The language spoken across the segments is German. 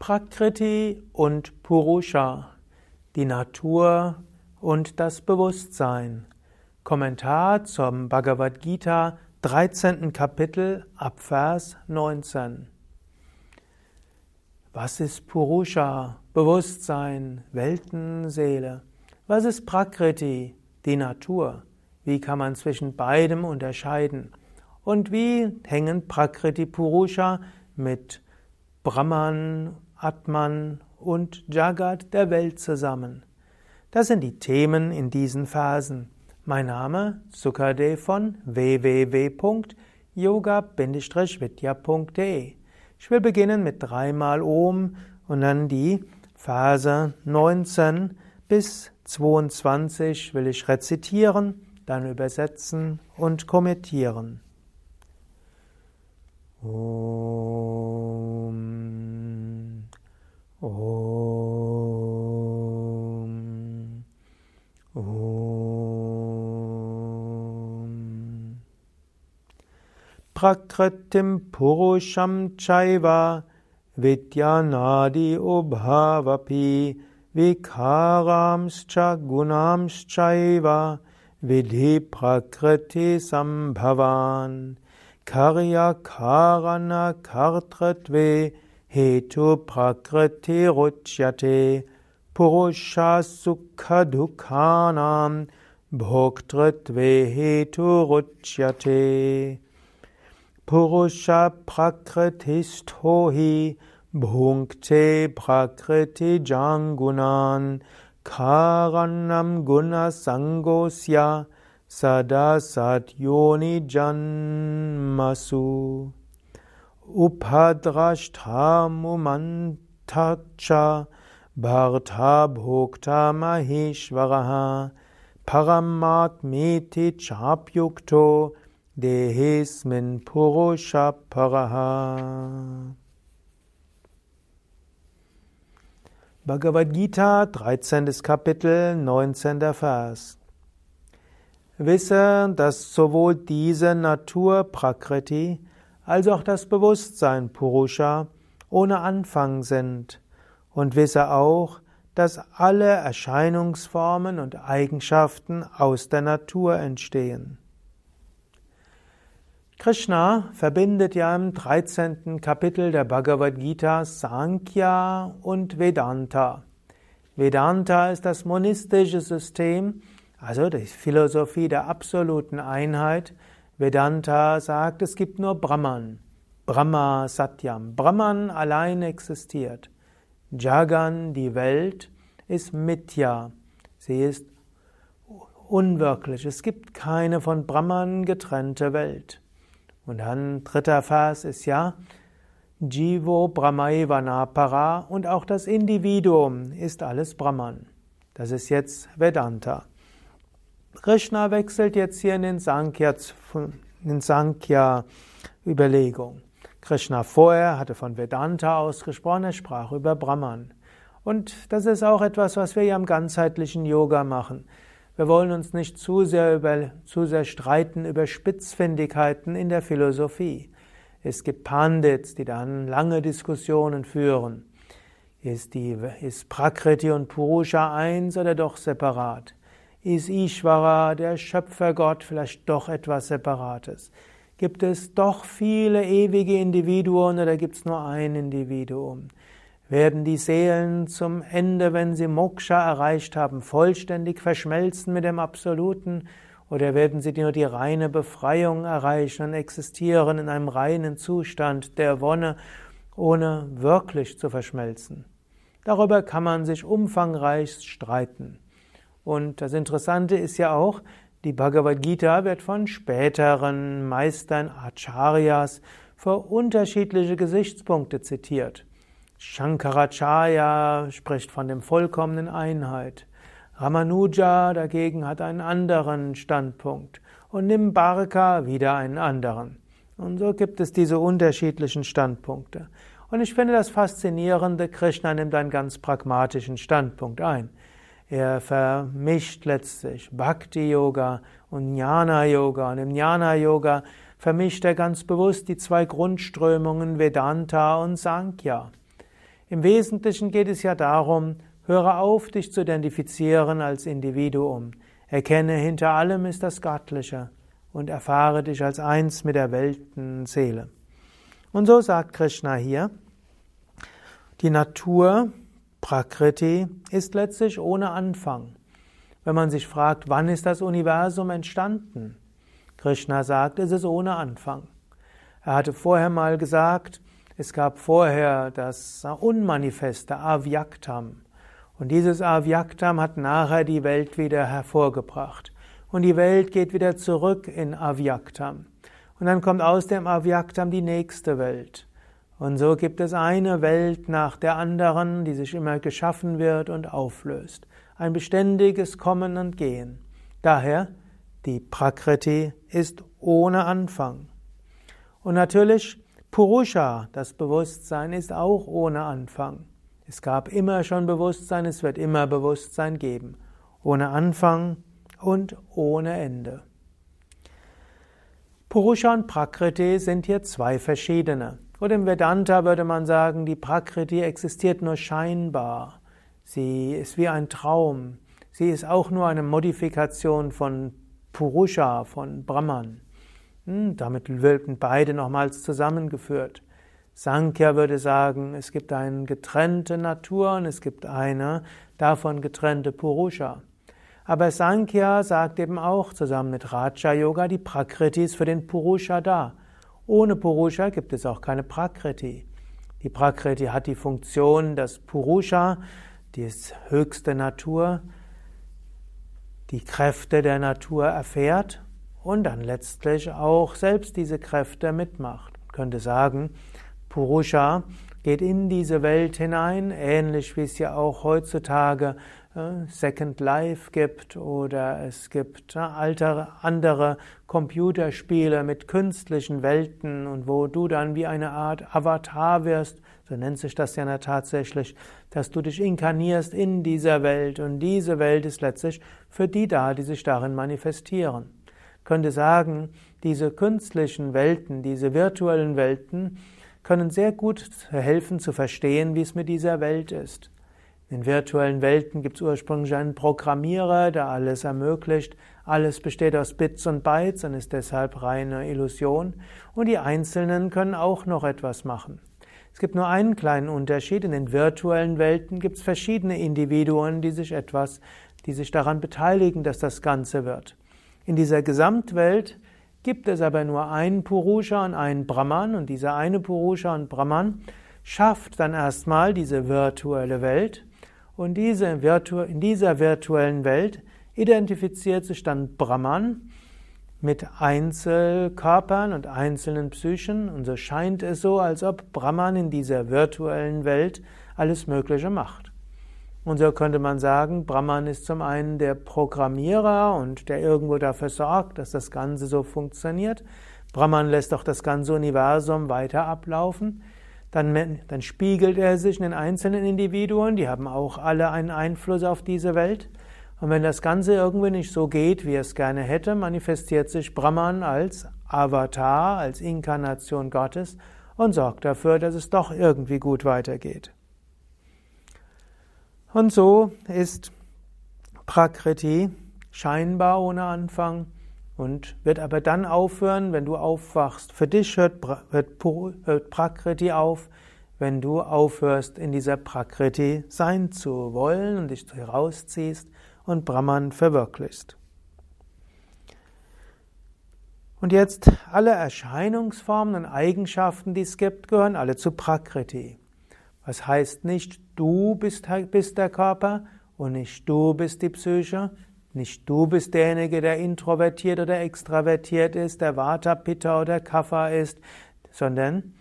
Prakriti und Purusha, die Natur und das Bewusstsein. Kommentar zum Bhagavad Gita, 13. Kapitel, Abvers 19. Was ist Purusha, Bewusstsein, Weltenseele? Was ist Prakriti, die Natur? Wie kann man zwischen beidem unterscheiden? Und wie hängen Prakriti Purusha mit Brahman, Atman und Jagat der Welt zusammen? Das sind die Themen in diesen Phasen. Mein Name Sukadev von www.yoga-vidya.de Ich will beginnen mit dreimal Om und dann die Phase 19 bis 22 will ich rezitieren, dann übersetzen und kommentieren. Om. Om. Om. Prakritim Purusham Chaiva Vidyanadi Ubhavapi Vikaramscha Gunamschaiva Vidhi Prakriti Sambhavan Karya Karana Kartratve Hetu Prakriti Ruchyate Purusha Sukha Dukhanam Bhoktratve Hetu Ruchyate. Purusha Prakritistohi Bhunkte Prakriti Jangunan Karanam Guna Sangosya Sada Satyoni Janmasu Upadrashtamumantacha Bharta Bhokta Maheshwaraha Paramatmeti Chapyukto Dehismin Purusha Paraha Bhagavad Gita, 13. Kapitel, 19. Vers Wisse, dass sowohl diese Natur Prakriti als auch das Bewusstsein Purusha ohne Anfang sind und wisse auch, dass alle Erscheinungsformen und Eigenschaften aus der Natur entstehen. Krishna verbindet ja im 13. Kapitel der Bhagavad Gita Sankhya und Vedanta. Vedanta ist das monistische System, also die Philosophie der absoluten Einheit. Vedanta sagt, es gibt nur Brahman. Brahma Satyam. Brahman allein existiert. Jagan, die Welt, ist Mithya. Sie ist unwirklich. Es gibt keine von Brahman getrennte Welt. Und dann dritter Vers ist ja Jivo Brahmaivana Para und auch das Individuum ist alles Brahman. Das ist jetzt Vedanta. Krishna wechselt jetzt hier in den Sankhya, in Sankhya Überlegung. Krishna vorher hatte von Vedanta ausgesprochen, er sprach über Brahman. Und das ist auch etwas, was wir ja im ganzheitlichen Yoga machen. Wir wollen uns nicht zu sehr, über, zu sehr streiten über Spitzfindigkeiten in der Philosophie. Es gibt Pandits, die dann lange Diskussionen führen. Ist, die, ist Prakriti und Purusha eins oder doch separat? Ist Ishvara, der Schöpfergott, vielleicht doch etwas Separates? Gibt es doch viele ewige Individuen oder gibt es nur ein Individuum? Werden die Seelen zum Ende, wenn sie Moksha erreicht haben, vollständig verschmelzen mit dem Absoluten? Oder werden sie nur die reine Befreiung erreichen und existieren in einem reinen Zustand der Wonne, ohne wirklich zu verschmelzen? Darüber kann man sich umfangreich streiten. Und das Interessante ist ja auch, die Bhagavad Gita wird von späteren Meistern Acharyas für unterschiedliche Gesichtspunkte zitiert. Shankaracharya spricht von dem vollkommenen Einheit. Ramanuja dagegen hat einen anderen Standpunkt und Nimbarka wieder einen anderen. Und so gibt es diese unterschiedlichen Standpunkte. Und ich finde das Faszinierende, Krishna nimmt einen ganz pragmatischen Standpunkt ein. Er vermischt letztlich Bhakti-Yoga und Jnana-Yoga. Und im Jnana-Yoga vermischt er ganz bewusst die zwei Grundströmungen Vedanta und Sankhya. Im Wesentlichen geht es ja darum, höre auf, dich zu identifizieren als Individuum. Erkenne, hinter allem ist das Göttliche und erfahre dich als eins mit der Weltenseele. Und so sagt Krishna hier, die Natur, Prakriti, ist letztlich ohne Anfang. Wenn man sich fragt, wann ist das Universum entstanden? Krishna sagt, es ist ohne Anfang. Er hatte vorher mal gesagt, es gab vorher das Unmanifeste Avyaktam. Und dieses Avyaktam hat nachher die Welt wieder hervorgebracht. Und die Welt geht wieder zurück in Avyaktam. Und dann kommt aus dem Avyaktam die nächste Welt. Und so gibt es eine Welt nach der anderen, die sich immer geschaffen wird und auflöst. Ein beständiges Kommen und Gehen. Daher, die Prakriti ist ohne Anfang. Und natürlich, Purusha, das Bewusstsein, ist auch ohne Anfang. Es gab immer schon Bewusstsein, es wird immer Bewusstsein geben. Ohne Anfang und ohne Ende. Purusha und Prakriti sind hier zwei verschiedene. Oder im Vedanta würde man sagen, die Prakriti existiert nur scheinbar. Sie ist wie ein Traum. Sie ist auch nur eine Modifikation von Purusha, von Brahman. Hm, damit werden beide nochmals zusammengeführt. Sankhya würde sagen, es gibt eine getrennte Natur und es gibt eine davon getrennte Purusha. Aber Sankhya sagt eben auch zusammen mit Raja Yoga, die Prakriti ist für den Purusha da. Ohne Purusha gibt es auch keine Prakriti. Die Prakriti hat die Funktion, dass Purusha, die höchste Natur, die Kräfte der Natur erfährt und dann letztlich auch selbst diese Kräfte mitmacht. Man könnte sagen, Purusha geht in diese Welt hinein, ähnlich wie es ja auch heutzutage Second Life gibt oder es gibt äh, andere Computerspiele mit künstlichen Welten und wo du dann wie eine Art Avatar wirst, so nennt sich das ja tatsächlich, dass du dich inkarnierst in dieser Welt und diese Welt ist letztlich für die da, die sich darin manifestieren. Ich könnte sagen, diese künstlichen Welten, diese virtuellen Welten, können sehr gut helfen zu verstehen, wie es mit dieser Welt ist. In virtuellen Welten gibt es ursprünglich einen Programmierer, der alles ermöglicht. Alles besteht aus Bits und Bytes und ist deshalb reine Illusion. Und die Einzelnen können auch noch etwas machen. Es gibt nur einen kleinen Unterschied. In den virtuellen Welten gibt es verschiedene Individuen, die sich etwas, die sich daran beteiligen, dass das Ganze wird. In dieser Gesamtwelt Gibt es aber nur einen Purusha und einen Brahman und dieser eine Purusha und Brahman schafft dann erstmal diese virtuelle Welt und diese in dieser virtuellen Welt identifiziert sich dann Brahman mit Einzelkörpern und einzelnen Psychen und so scheint es so, als ob Brahman in dieser virtuellen Welt alles Mögliche macht. Und so könnte man sagen, Brahman ist zum einen der Programmierer und der irgendwo dafür sorgt, dass das Ganze so funktioniert. Brahman lässt auch das ganze Universum weiter ablaufen. Dann, dann spiegelt er sich in den einzelnen Individuen, die haben auch alle einen Einfluss auf diese Welt. Und wenn das Ganze irgendwie nicht so geht, wie es gerne hätte, manifestiert sich Brahman als Avatar, als Inkarnation Gottes und sorgt dafür, dass es doch irgendwie gut weitergeht. Und so ist Prakriti scheinbar ohne Anfang und wird aber dann aufhören, wenn du aufwachst. Für dich hört, hört Prakriti auf, wenn du aufhörst, in dieser Prakriti sein zu wollen und dich herausziehst und Brahman verwirklichst. Und jetzt alle Erscheinungsformen und Eigenschaften, die es gibt, gehören alle zu Prakriti. Was heißt nicht, du bist, bist der Körper und nicht du bist die Psyche, nicht du bist derjenige, der introvertiert oder extravertiert ist, der Vata, Pitta oder Kapha ist, sondern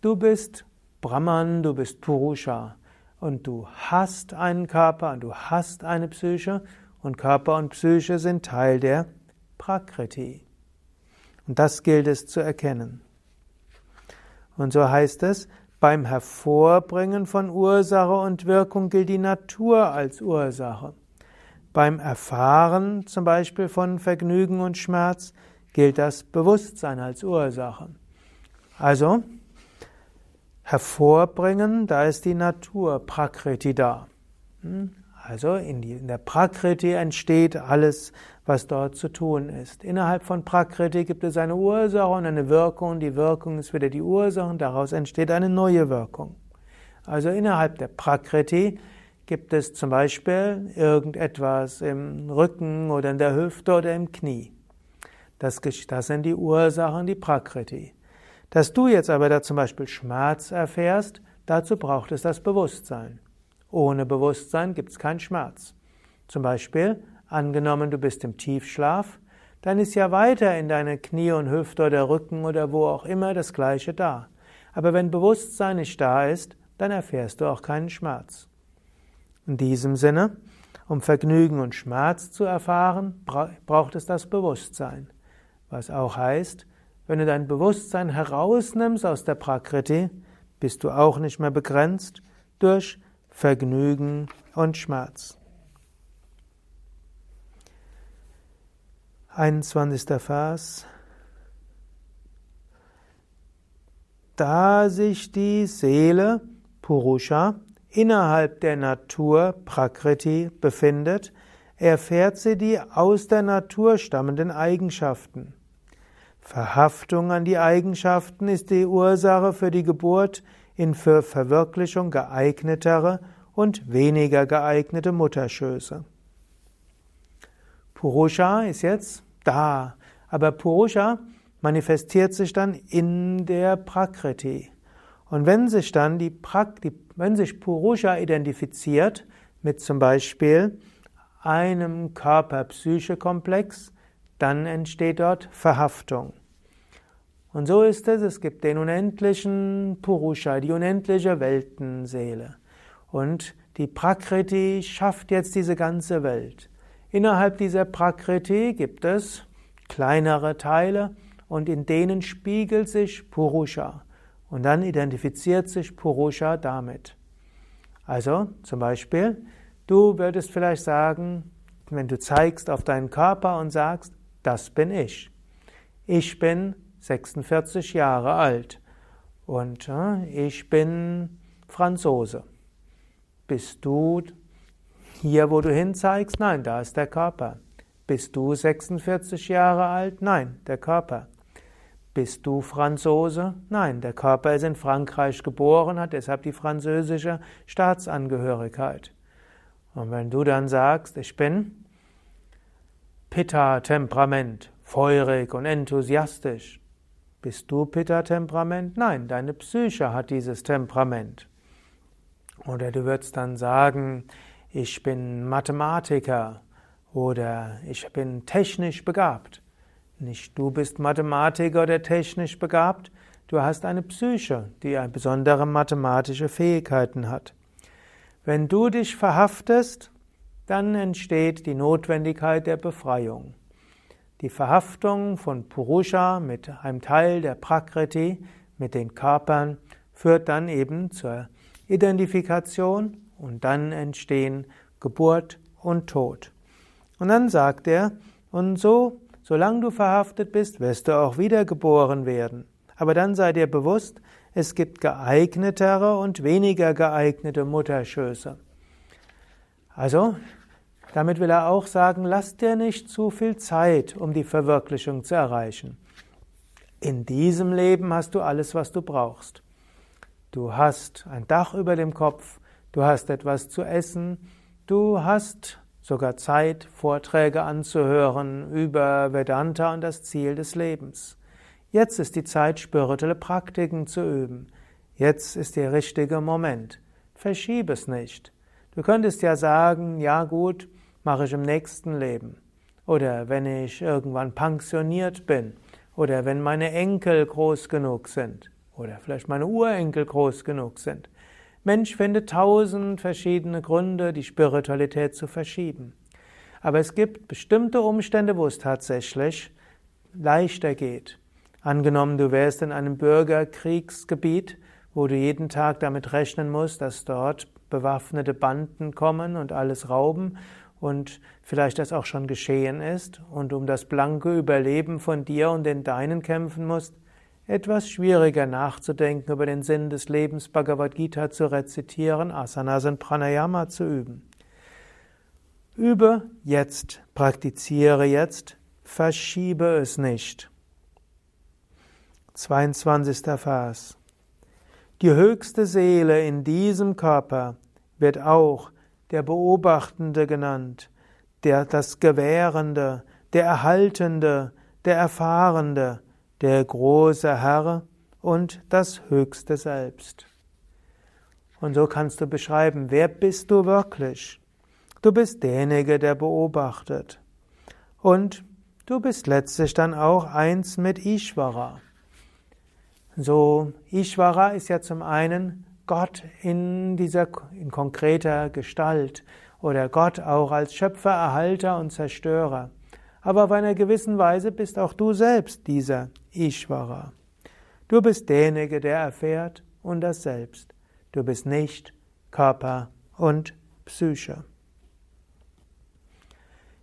du bist Brahman, du bist Purusha und du hast einen Körper und du hast eine Psyche und Körper und Psyche sind Teil der Prakriti. Und das gilt es zu erkennen. Und so heißt es, beim Hervorbringen von Ursache und Wirkung gilt die Natur als Ursache. Beim Erfahren zum Beispiel von Vergnügen und Schmerz gilt das Bewusstsein als Ursache. Also, hervorbringen, da ist die Natur Prakriti da. Hm? Also in, die, in der Prakriti entsteht alles, was dort zu tun ist. Innerhalb von Prakriti gibt es eine Ursache und eine Wirkung. Die Wirkung ist wieder die Ursache und daraus entsteht eine neue Wirkung. Also innerhalb der Prakriti gibt es zum Beispiel irgendetwas im Rücken oder in der Hüfte oder im Knie. Das, das sind die Ursachen, die Prakriti. Dass du jetzt aber da zum Beispiel Schmerz erfährst, dazu braucht es das Bewusstsein. Ohne Bewusstsein gibt es keinen Schmerz. Zum Beispiel, angenommen du bist im Tiefschlaf, dann ist ja weiter in deine Knie und Hüfte oder Rücken oder wo auch immer das Gleiche da. Aber wenn Bewusstsein nicht da ist, dann erfährst du auch keinen Schmerz. In diesem Sinne, um Vergnügen und Schmerz zu erfahren, braucht es das Bewusstsein. Was auch heißt, wenn du dein Bewusstsein herausnimmst aus der Prakriti, bist du auch nicht mehr begrenzt durch Vergnügen und Schmerz. 21. Vers. Da sich die Seele Purusha innerhalb der Natur Prakriti befindet, erfährt sie die aus der Natur stammenden Eigenschaften. Verhaftung an die Eigenschaften ist die Ursache für die Geburt in für Verwirklichung geeignetere und weniger geeignete Mutterschöße. Purusha ist jetzt da, aber Purusha manifestiert sich dann in der Prakriti. Und wenn sich dann die, Prakti, wenn sich Purusha identifiziert mit zum Beispiel einem Körper-Psyche-Komplex, dann entsteht dort Verhaftung. Und so ist es, es gibt den unendlichen Purusha, die unendliche Weltenseele. Und die Prakriti schafft jetzt diese ganze Welt. Innerhalb dieser Prakriti gibt es kleinere Teile und in denen spiegelt sich Purusha. Und dann identifiziert sich Purusha damit. Also zum Beispiel, du würdest vielleicht sagen, wenn du zeigst auf deinen Körper und sagst, das bin ich. Ich bin 46 Jahre alt und äh, ich bin Franzose. Bist du hier, wo du hinzeigst? Nein, da ist der Körper. Bist du 46 Jahre alt? Nein, der Körper. Bist du Franzose? Nein, der Körper ist in Frankreich geboren, hat deshalb die französische Staatsangehörigkeit. Und wenn du dann sagst, ich bin Pitta-Temperament, feurig und enthusiastisch, bist du Pitta-Temperament? Nein, deine Psyche hat dieses Temperament. Oder du würdest dann sagen, ich bin Mathematiker oder ich bin technisch begabt. Nicht du bist Mathematiker oder technisch begabt, du hast eine Psyche, die besondere mathematische Fähigkeiten hat. Wenn du dich verhaftest, dann entsteht die Notwendigkeit der Befreiung. Die Verhaftung von Purusha mit einem Teil der Prakriti, mit den Körpern, führt dann eben zur Identifikation und dann entstehen Geburt und Tod. Und dann sagt er, und so, solange du verhaftet bist, wirst du auch wiedergeboren werden. Aber dann sei dir bewusst, es gibt geeignetere und weniger geeignete Mutterschöße. Also, damit will er auch sagen, lass dir nicht zu viel Zeit, um die Verwirklichung zu erreichen. In diesem Leben hast du alles, was du brauchst. Du hast ein Dach über dem Kopf, du hast etwas zu essen, du hast sogar Zeit, Vorträge anzuhören über Vedanta und das Ziel des Lebens. Jetzt ist die Zeit, spirituelle Praktiken zu üben. Jetzt ist der richtige Moment. Verschiebe es nicht. Du könntest ja sagen, ja gut, mache ich im nächsten Leben. Oder wenn ich irgendwann pensioniert bin. Oder wenn meine Enkel groß genug sind. Oder vielleicht meine Urenkel groß genug sind. Mensch findet tausend verschiedene Gründe, die Spiritualität zu verschieben. Aber es gibt bestimmte Umstände, wo es tatsächlich leichter geht. Angenommen, du wärst in einem Bürgerkriegsgebiet, wo du jeden Tag damit rechnen musst, dass dort bewaffnete Banden kommen und alles rauben und vielleicht das auch schon geschehen ist und um das blanke Überleben von dir und den Deinen kämpfen musst, etwas schwieriger nachzudenken über den Sinn des Lebens, Bhagavad Gita zu rezitieren, Asanas und Pranayama zu üben. Übe jetzt, praktiziere jetzt, verschiebe es nicht. 22. Vers. Die höchste Seele in diesem Körper wird auch der Beobachtende genannt, der das Gewährende, der Erhaltende, der Erfahrende, der große Herr und das höchste Selbst. Und so kannst du beschreiben, wer bist du wirklich? Du bist derjenige, der beobachtet. Und du bist letztlich dann auch eins mit Ishvara. So, Ishvara ist ja zum einen Gott in dieser, in konkreter Gestalt oder Gott auch als Schöpfer, Erhalter und Zerstörer. Aber auf einer gewissen Weise bist auch du selbst dieser Ishvara. Du bist derjenige, der erfährt und das Selbst. Du bist nicht Körper und Psyche.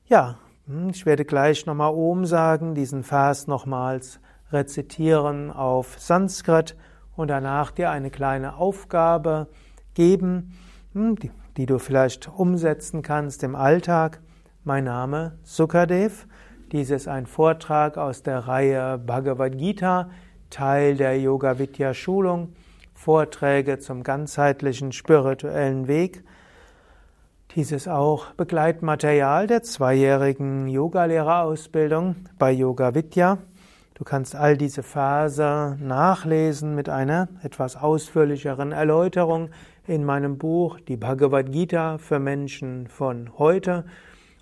Ja, hm, ich werde gleich nochmal Om sagen, diesen Vers nochmals rezitieren auf Sanskrit und danach dir eine kleine Aufgabe geben, hm, die, die du vielleicht umsetzen kannst im Alltag. Mein Name Sukadev. Dies ist ein Vortrag aus der Reihe Bhagavad Gita, Teil der Yoga Vidya Schulung, Vorträge zum ganzheitlichen spirituellen Weg. Dies ist auch Begleitmaterial der zweijährigen Yogalehrerausbildung bei Yoga Vidya. Du kannst all diese Verse nachlesen mit einer etwas ausführlicheren Erläuterung in meinem Buch Die Bhagavad Gita für Menschen von heute.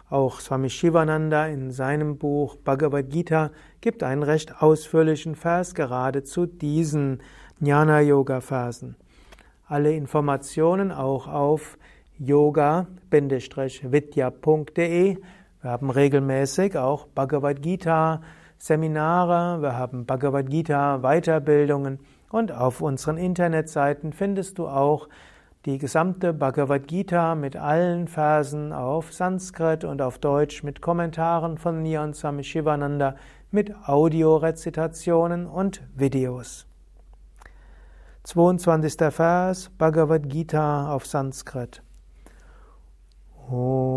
Auch Swami Shivananda in seinem Buch Bhagavad Gita gibt einen recht ausführlichen Vers gerade zu diesen Jnana Yoga Versen. Alle Informationen auch auf yoga-vidya.de. Wir haben regelmäßig auch Bhagavad Gita Seminare, wir haben Bhagavad Gita Weiterbildungen und auf unseren Internetseiten findest du auch die gesamte Bhagavad Gita mit allen Versen auf Sanskrit und auf Deutsch mit Kommentaren von Nyan Swami Shivananda mit Audiorezitationen und Videos. 22. Vers Bhagavad Gita auf Sanskrit. Om,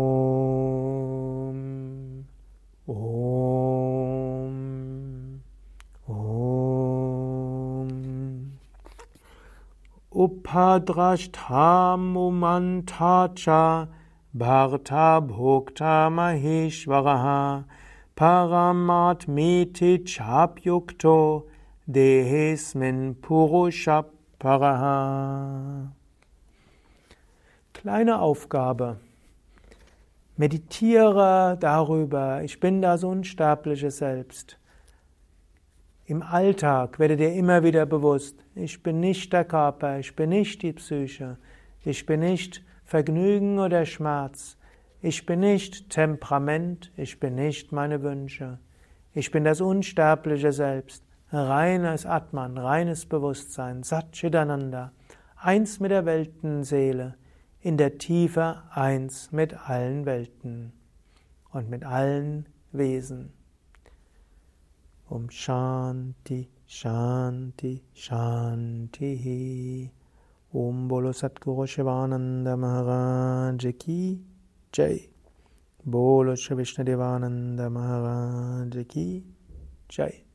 Om. Upadrashtamumantacha Bharta Bhokta Maheshwaraha Paramatmeti Chapyukto Dehesmin Purushaparaha Kleine Aufgabe. Meditiere darüber, ich bin das unsterbliche Selbst. Im Alltag werde dir immer wieder bewusst, ich bin nicht der Körper, ich bin nicht die Psyche, ich bin nicht Vergnügen oder Schmerz, ich bin nicht Temperament, ich bin nicht meine Wünsche, ich bin das unsterbliche Selbst, reines Atman, reines Bewusstsein, Satchidananda, eins mit der Weltenseele, in der Tiefe eins mit allen Welten und mit allen Wesen. Om Shanti, Shanti, Shanti. Om Bolo Satguru Shivananda Maharaj Ki Jai. Bolo Shri Devananda Maharaj Ki Jai.